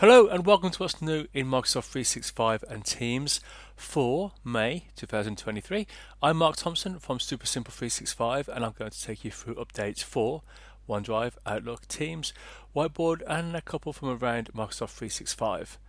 Hello and welcome to what's new in Microsoft 365 and Teams for May 2023. I'm Mark Thompson from Super Simple 365 and I'm going to take you through updates for OneDrive, Outlook, Teams, Whiteboard and a couple from around Microsoft 365.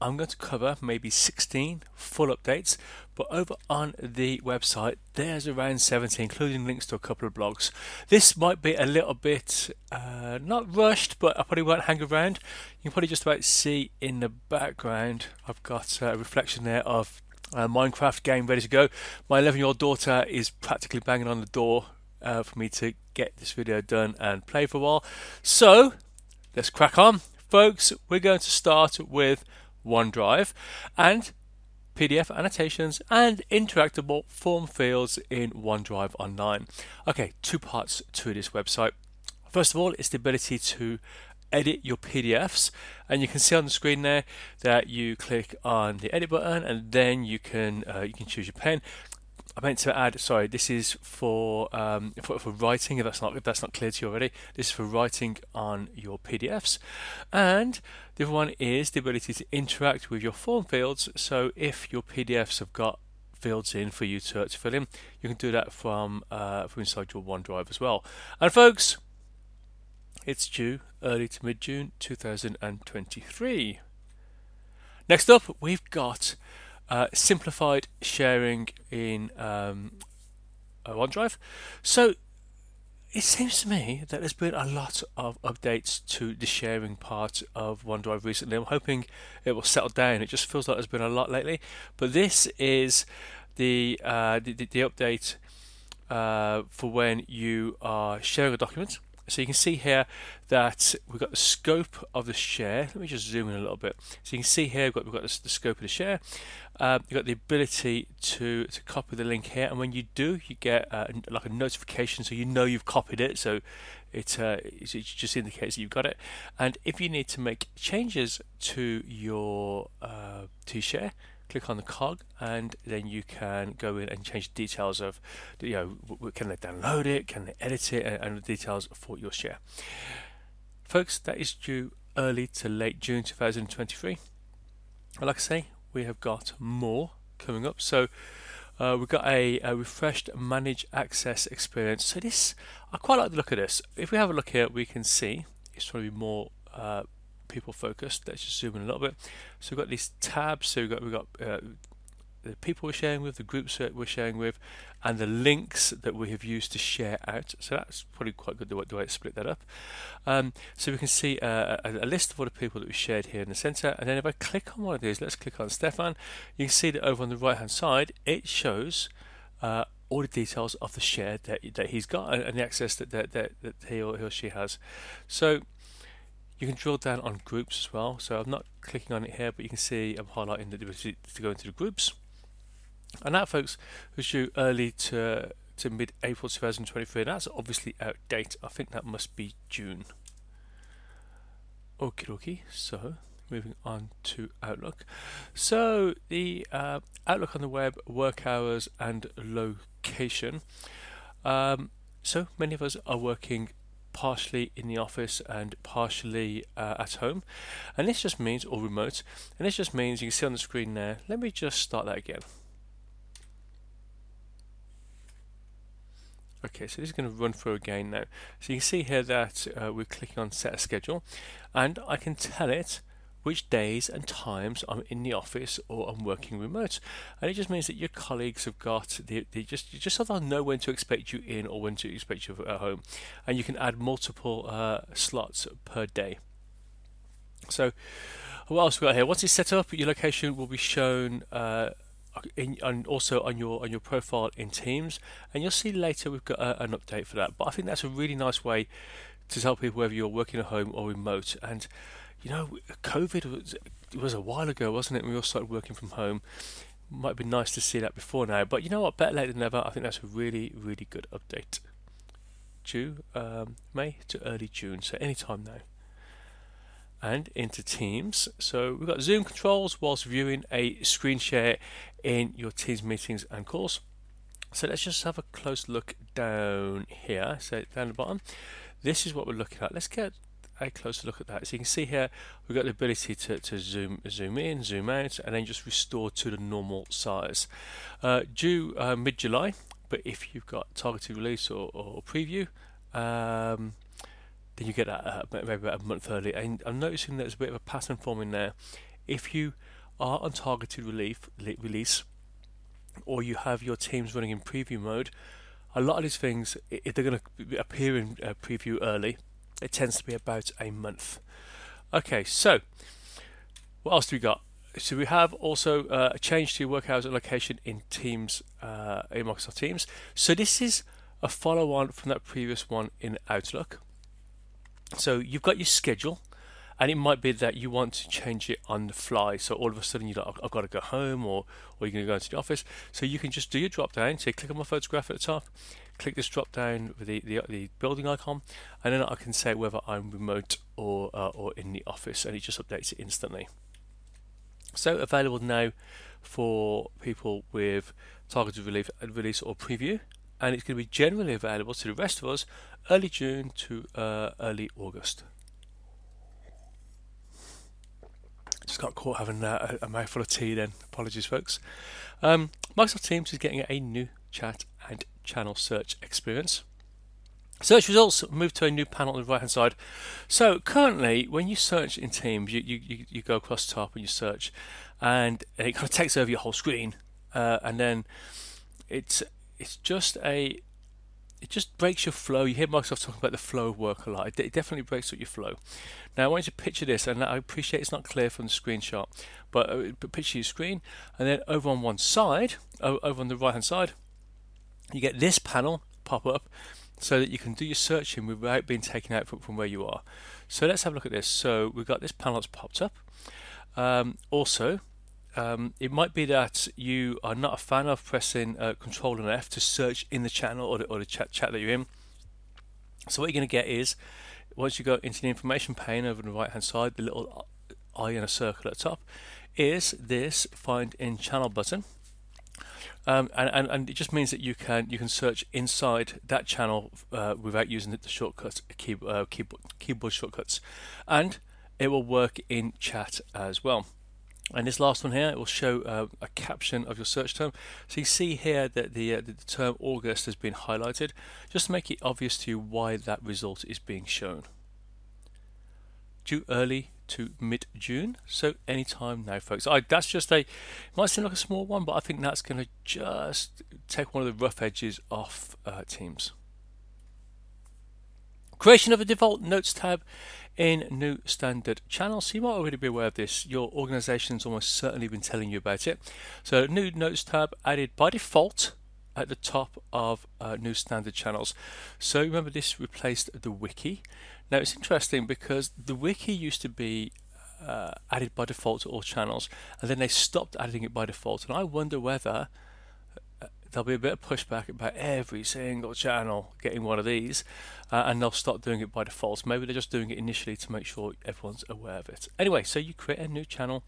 I'm going to cover maybe 16 full updates, but over on the website there's around 70, including links to a couple of blogs. This might be a little bit uh, not rushed, but I probably won't hang around. You can probably just about see in the background I've got a reflection there of a Minecraft game ready to go. My 11 year old daughter is practically banging on the door uh, for me to get this video done and play for a while. So let's crack on. Folks, we're going to start with OneDrive, and PDF annotations and interactable form fields in OneDrive Online. Okay, two parts to this website. First of all, it's the ability to edit your PDFs, and you can see on the screen there that you click on the edit button, and then you can uh, you can choose your pen. I meant to add. Sorry, this is for, um, for for writing. If that's not if that's not clear to you already, this is for writing on your PDFs, and the other one is the ability to interact with your form fields. So if your PDFs have got fields in for you to, to fill in, you can do that from uh, from inside your OneDrive as well. And folks, it's due early to mid June 2023. Next up, we've got uh, simplified sharing in um, OneDrive. So it seems to me that there's been a lot of updates to the sharing part of OneDrive recently. I'm hoping it will settle down. It just feels like there's been a lot lately. But this is the uh, the, the, the, update uh, for when you are sharing a document. So you can see here that we've got the scope of the share. Let me just zoom in a little bit. So you can see here we've got, we've got the, the scope of the share. Um, you've got the ability to, to copy the link here, and when you do, you get uh, like a notification, so you know you've copied it. So it, uh, it just indicates that you've got it. And if you need to make changes to your uh, to share, click on the cog and then you can go in and change details of you know can they download it can they edit it and, and the details for your share. Folks that is due early to late June 2023 like I say we have got more coming up. So uh, we've got a, a, refreshed manage access experience. So this I quite like the look of this. If we have a look here we can see it's going to be more uh, people focused. Let's just zoom in a little bit. So we've got these tabs. So we've got we've got uh, the people we're sharing with, the groups that we're sharing with, and the links that we have used to share out. So that's probably quite good the way, the way to split that up. Um, so we can see uh, a, a, list of all the people that we shared here in the center. And then if I click on one of these, let's click on Stefan, you can see that over on the right hand side, it shows uh, all the details of the share that, that he's got and, and the access that, that, that, that he, or, he or she has. So you can drill down on groups as well. So I'm not clicking on it here, but you can see I'm highlighting the to go into the groups. And that, folks, was due early to to mid-April 2023. And that's obviously out date. I think that must be June. Okie dokie. So moving on to Outlook. So the uh, Outlook on the web, work hours and location. Um, so many of us are working partially in the office and partially uh, at home. And this just means, or remote, and this just means you can see on the screen there. Let me just start that again. Okay, so this is going to run through again now. So you can see here that uh, we're clicking on set a schedule and I can tell it which days and times I'm in the office or I'm working remote. And it just means that your colleagues have got the, just just so they'll know when to expect you in or when to expect you at home. And you can add multiple uh, slots per day. So what else we got here? Once it's set up, your location will be shown. Uh, in, and also on your on your profile in Teams, and you'll see later we've got a, an update for that. But I think that's a really nice way to tell people whether you're working at home or remote. And you know, COVID was, was a while ago, wasn't it? we all started working from home. Might be nice to see that before now, but you know what? Better late than never. I think that's a really, really good update. June, um, May to early June, so any time now. And into Teams. So we've got Zoom controls whilst viewing a screen share in your Teams meetings and calls. So let's just have a close look down here. So down the bottom, this is what we're looking at. Let's get a closer look at that. So you can see here we've got the ability to, to zoom zoom in, zoom out, and then just restore to the normal size. Uh, due uh, mid-July, but if you've got targeted release or, or preview, um, then you get that uh, maybe about a month early. And I'm noticing there's a bit of a pattern forming there. If you are on targeted relief, release, or you have your teams running in preview mode, a lot of these things, if they're going to appear in uh, preview early, it tends to be about a month. Okay, so what else do we got? So we have also uh, a change to your work hours allocation in Teams, uh, in Microsoft Teams. So this is a follow-on from that previous one in Outlook. So you've got your schedule, and it might be that you want to change it on the fly. So all of a sudden you're like, I've got to go home, or or you're going to go into the office. So you can just do your drop down. Say, click on my photograph at the top, click this drop down with the, the, the building icon, and then I can say whether I'm remote or uh, or in the office, and it just updates it instantly. So available now for people with targeted release, release or preview, and it's going to be generally available to the rest of us early June to uh, early August. Just got caught having a, a mouthful of tea then. Apologies, folks. Um, Microsoft Teams is getting a new chat channel search experience. Search results move to a new panel on the right hand side. So currently, when you search in Teams, you, you, you go across top and you search, and it kind of takes over your whole screen, uh, and then it's it's just a it just breaks your flow. You hear Microsoft talking about the flow of work a lot. It, definitely breaks up your flow. Now I want you to picture this, and I appreciate it's not clear from the screenshot, but, uh, but picture your screen, and then over on one side, over on the right hand side, you get this panel pop up, so that you can do your searching without being taken out from, where you are. So let's have a look at this. So we've got this panel that's popped up. Um, also, um, it might be that you are not a fan of pressing uh, Control and F to search in the channel or the, or the chat, chat that you're in. So what you're going to get is, once you go into the information pane over on the right hand side, the little eye in a circle at the top, is this Find in Channel button. Um, and, and, and, it just means that you can you can search inside that channel uh, without using the, shortcuts uh, keyboard, keyboard shortcuts, and it will work in chat as well. And this last one here, it will show uh, a caption of your search term. So you see here that the, uh, the term August has been highlighted, just to make it obvious to you why that result is being shown. Due early to mid-June, so anytime now, folks. I, that's just a, might seem like a small one, but I think that's going to just take one of the rough edges off uh, Teams. Creation of a default Notes tab in new standard channels. So you might already be aware of this. Your organization's almost certainly been telling you about it. So new Notes tab added by default at the top of uh, new standard channels. So remember this replaced the wiki. Now it's interesting because the wiki used to be uh, added by default to all channels and then they stopped adding it by default and I wonder whether there'll be a bit of pushback about every single channel getting one of these, uh, and they'll stop doing it by default. Maybe they're just doing it initially to make sure everyone's aware of it. Anyway, so you create a new channel,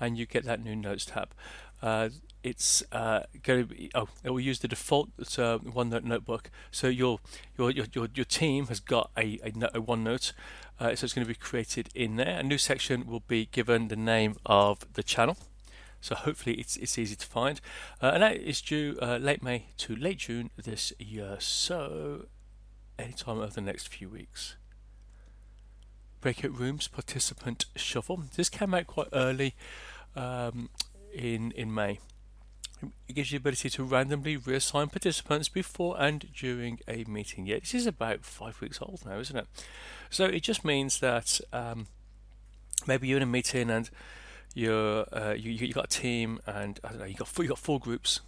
and you get that new notes tab. Uh, it's uh, going to be oh it will use the default uh, OneNote notebook. So your your your your, team has got a a, a OneNote, uh, so it's going to be created in there. A new section will be given the name of the channel. So hopefully it's it's easy to find, uh, and that is due uh, late May to late June this year. So anytime over the next few weeks. Breakout rooms participant shuffle. This came out quite early um, in in May. It gives you the ability to randomly reassign participants before and during a meeting. Yeah, this is about five weeks old now, isn't it? So it just means that um, maybe you're in a meeting and you're uh, you you got a team and I don't know you got four, you got four groups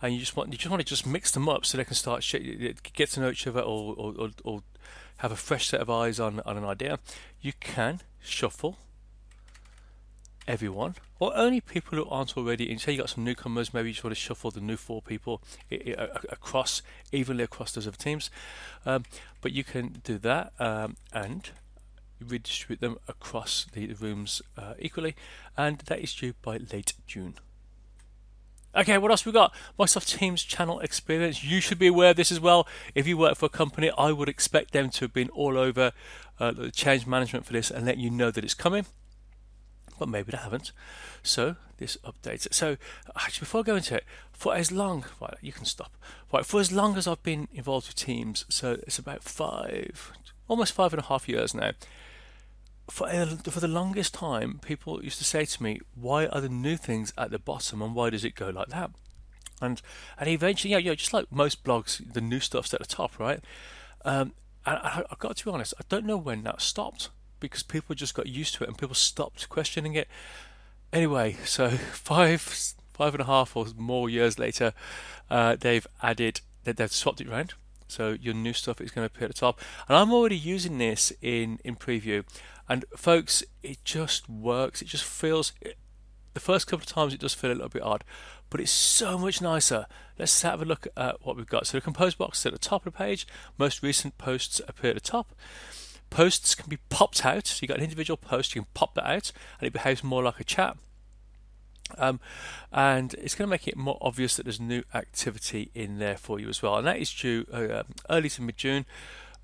and you just want you just want to just mix them up so they can start sh- get to know each other or, or, or have a fresh set of eyes on on an idea. You can shuffle everyone or only people who aren't already in. Say you got some newcomers, maybe you just want to shuffle the new four people across evenly across those other teams. Um, but you can do that um, and redistribute them across the rooms uh, equally, and that is due by late June. Okay, what else we got? Microsoft Teams channel experience. You should be aware of this as well. If you work for a company, I would expect them to have been all over uh, the change management for this and let you know that it's coming. But maybe they haven't. So this updates. So actually, before I go into it, for as long, right, you can stop. Right, for as long as I've been involved with Teams, so it's about five, almost five and a half years now for, uh, for the longest time, people used to say to me, "Why are the new things at the bottom, and why does it go like that?" And and eventually, yeah, you know, just like most blogs, the new stuff's at the top, right? Um, and I, I got to be honest, I don't know when that stopped because people just got used to it and people stopped questioning it. Anyway, so five five and a half or more years later, uh, they've added that they've swapped it around. So your new stuff is going to appear at the top, and I'm already using this in in preview. And folks, it just works. It just feels. the first couple of times it does feel a little bit odd, but it's so much nicer. Let's have a look at what we've got. So the compose box is at the top of the page. Most recent posts appear at the top. Posts can be popped out. So you got an individual post, you can pop that out, and it behaves more like a chat. Um, and it's going to make it more obvious that there's new activity in there for you as well. And that is due uh, early to mid June.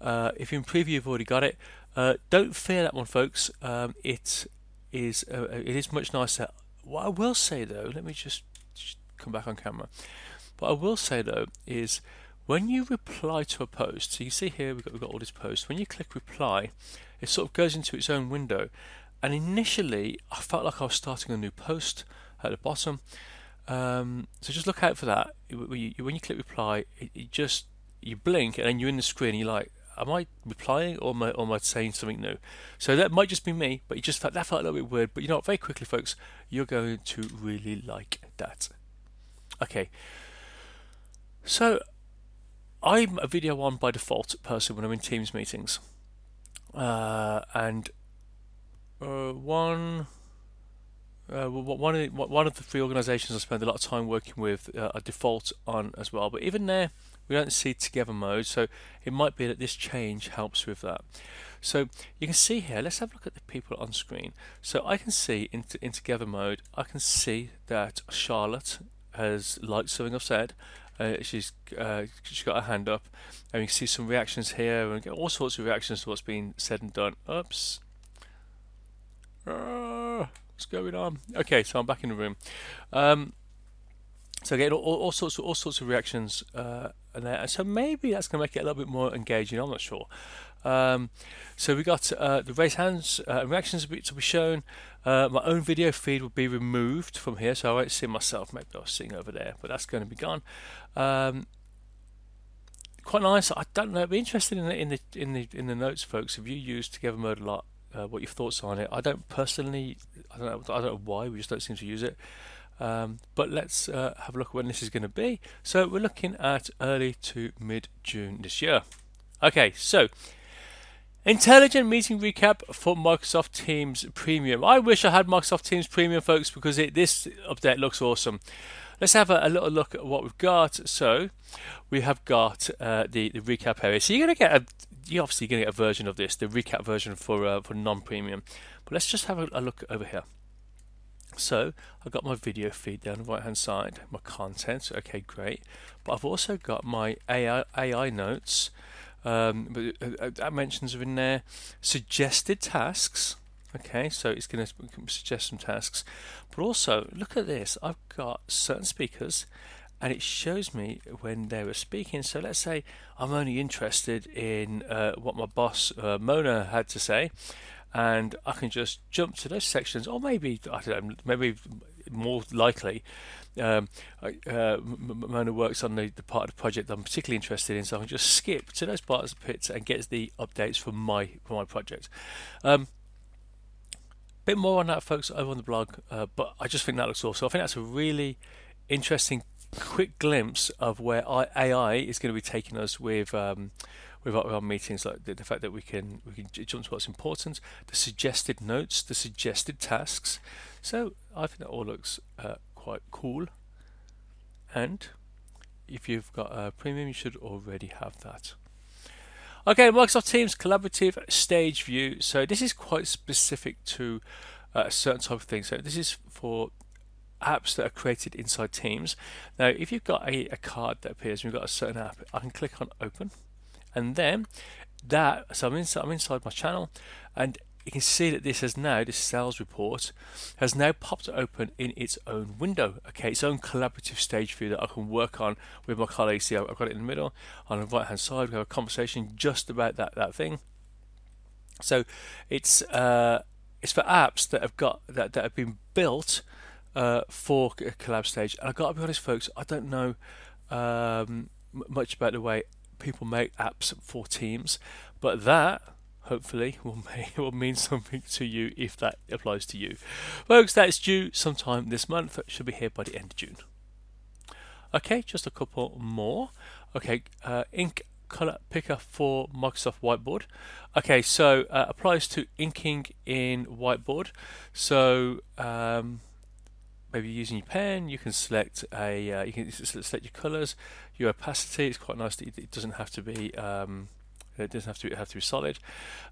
Uh, if in preview you've already got it, uh, don't fear that one, folks. Um, it is uh, it is much nicer. What I will say though, let me just, just come back on camera. What I will say though is when you reply to a post, so you see here we've got, we've got all these posts. When you click reply, it sort of goes into its own window. And initially, I felt like I was starting a new post at the bottom. Um, so just look out for that. When you, click reply, it, it, just you blink and then you're in the screen. And you're like, am I replying or am I, or am I saying something new? So that might just be me, but it just felt, that felt a little bit weird. But you know what? Very quickly, folks, you're going to really like that. Okay. So I'm a video on by default person when I'm in Teams meetings, uh, and uh, one. Uh, one of the, one of the three organisations I spend a lot of time working with uh, are default on as well. But even there, we don't see together mode, so it might be that this change helps with that. So you can see here, let's have a look at the people on screen. So I can see in, in together mode, I can see that Charlotte has liked something I've said. Uh, she's uh, she's got her hand up, and we can see some reactions here, and get all sorts of reactions to what's been said and done. Oops. Uh, what's going on? Okay, so I'm back in the room. Um, so again, all, all, sorts of all sorts of reactions uh, and there. So maybe that's going to make it a little bit more engaging. I'm not sure. Um, so we got uh, the raise hands uh, reactions to be shown. Uh, my own video feed will be removed from here, so I won't see myself. Maybe I was sitting over there, but that's going to be gone. Um, quite nice. I don't know. I'd be interested in the in the in the in the notes, folks. Have you used Together Mode a lot? Uh, what your thoughts on it? I don't personally. I don't know. I don't know why. We just don't seem to use it. Um, but let's uh, have a look when this is going to be. So we're looking at early to mid June this year. Okay, so intelligent meeting recap for Microsoft Teams Premium. I wish I had Microsoft Teams Premium, folks, because it, this update looks awesome. Let's have a, a, little look at what we've got. So we have got uh, the the recap area. So you're going to get a you're obviously going to get a version of this, the recap version for uh, for non-premium. But let's just have a, a look over here. So I've got my video feed down the right hand side, my content, okay great. But I've also got my AI, AI notes, um, but uh, uh, that mentions are in there, suggested tasks, okay, so it's going to suggest some tasks. But also, look at this, I've got certain speakers and it shows me when they were speaking. So let's say I'm only interested in uh, what my boss uh, Mona had to say, and I can just jump to those sections, or maybe I don't know, maybe more likely, um, uh, Mona works on the, the, part of the project I'm particularly interested in, so I can just skip to those parts of the pits and get the updates for my for my project. Um, bit more on that, folks, over on the blog, uh, but I just think that looks awesome. I think that's a really interesting, quick glimpse of where AI is going to be taking us with. Um, with our, with our meetings, like the, the, fact that we can we can jump to what's important, the suggested notes, the suggested tasks. So I think that all looks uh, quite cool. And if you've got a premium, you should already have that. Okay, Microsoft Teams collaborative stage view. So this is quite specific to uh, a certain type of thing. So this is for apps that are created inside Teams. Now, if you've got a, a card that appears and you've got a certain app, I can click on Open, and then that. So I'm inside. I'm inside my channel, and you can see that this has now, this sales report, has now popped open in its own window. Okay, its own collaborative stage view that I can work on with my colleagues. See, I've got it in the middle. On the right hand side, we have a conversation just about that, that thing. So it's uh, it's for apps that have got that, that have been built uh, for a collab stage. And I've got to be honest, folks, I don't know um, much about the way people make apps for teams, but that hopefully will, will mean something to you if that applies to you. Folks, that's due sometime this month. It should be here by the end of June. Okay, just a couple more. Okay, uh, ink color picker for Microsoft Whiteboard. Okay, so uh, applies to inking in Whiteboard. So um, maybe using your pen, you can select a uh, you can select your colors, your opacity. It's quite nice that it doesn't have to be um, it doesn't have to have to be solid.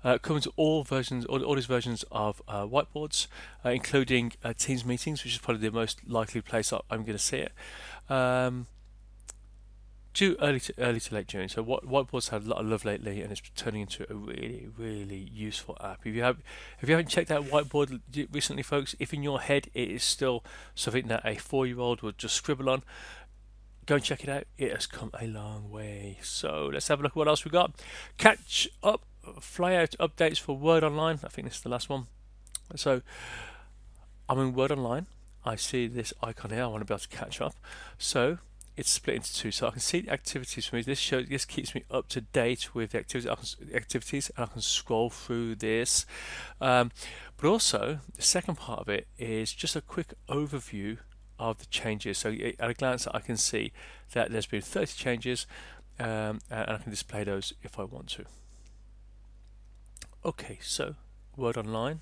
Uh, comes all versions, all, all these versions of uh, whiteboards, uh, including uh, Teams meetings, which is probably the most likely place I'm going to see it. Um, due early to early to late June. So whiteboards had a lot of love lately, and it's turning into a really really useful app. If you have if you haven't checked out whiteboard recently, folks, if in your head it is still something that a four year old would just scribble on, go and check it out. It has come a long way. So let's have a look at what else we got. Catch up, fly out updates for Word Online. I think this is the last one. So I'm in Word Online. I see this icon here. I want to be able to catch up. So it's split into two. So I can see the activities for me. This shows this keeps me up to date with the activities, activities, and I can scroll through this. Um, but also the second part of it is just a quick overview of the changes. So at a glance, I can see that there's been 30 changes, um, and I can display those if I want to. Okay, so Word Online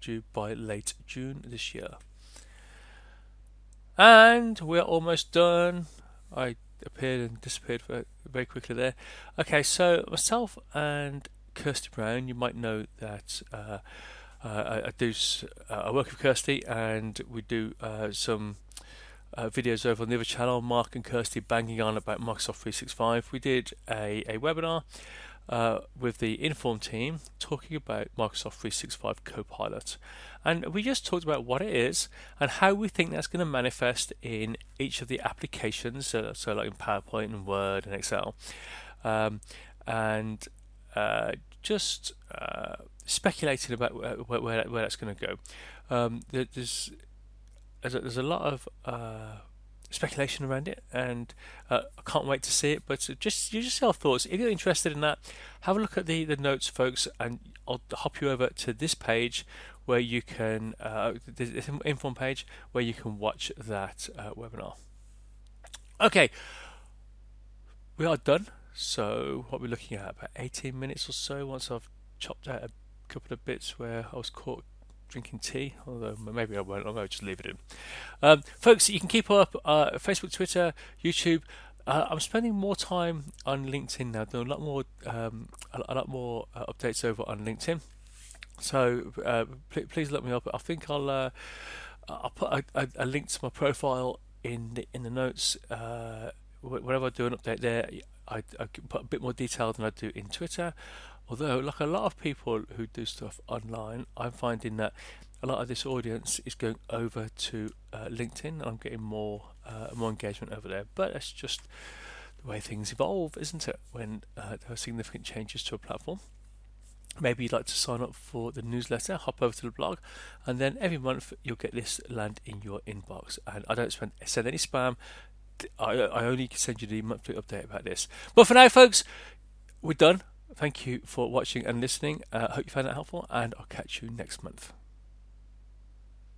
due by late June this year. And we're almost done. I appeared and disappeared very quickly there. Okay, so myself and Kirsty Brown, you might know that uh, uh, I, I, do. Uh, I work with Kirsty, and we do uh, some uh, videos over on the other channel. Mark and Kirsty banging on about Microsoft 365. We did a, a webinar uh, with the Inform team talking about Microsoft 365 Copilot, and we just talked about what it is and how we think that's going to manifest in each of the applications. So, so like in PowerPoint and Word and Excel, um, and just speculating about where, where, where that's going to go. Um, there's there's a, there's a lot of uh, speculation around it, and uh, I can't wait to see it. But just just your thoughts. If you're interested in that, have a look at the, the notes, folks, and I'll hop you over to this page where you can uh, this inform page where you can watch that uh, webinar. Okay, we are done. So what we're looking at about 18 minutes or so. Once I've chopped out a couple of bits where I was caught drinking tea, although maybe I won't. I'll just leave it in. Um, folks, you can keep up uh, Facebook, Twitter, YouTube. Uh, I'm spending more time on LinkedIn now. Doing a lot more, um, a, lot more uh, updates over on LinkedIn. So uh, pl- please look me up. I think I'll uh, I'll put a, a, a, link to my profile in the in the notes. Uh, whenever I do an update there, I, I put a bit more detail than I do in Twitter. Although, like a lot of people who do stuff online, I'm finding that a lot of this audience is going over to uh, LinkedIn. I'm getting more uh, more engagement over there, but that's just the way things evolve, isn't it? When uh, there are significant changes to a platform. Maybe you'd like to sign up for the newsletter, hop over to the blog, and then every month you'll get this land in your inbox. And I don't spend, send any spam. I, I only send you the monthly update about this. But for now, folks, we're done. Thank you for watching and listening. I uh, hope you found that helpful, and I'll catch you next month.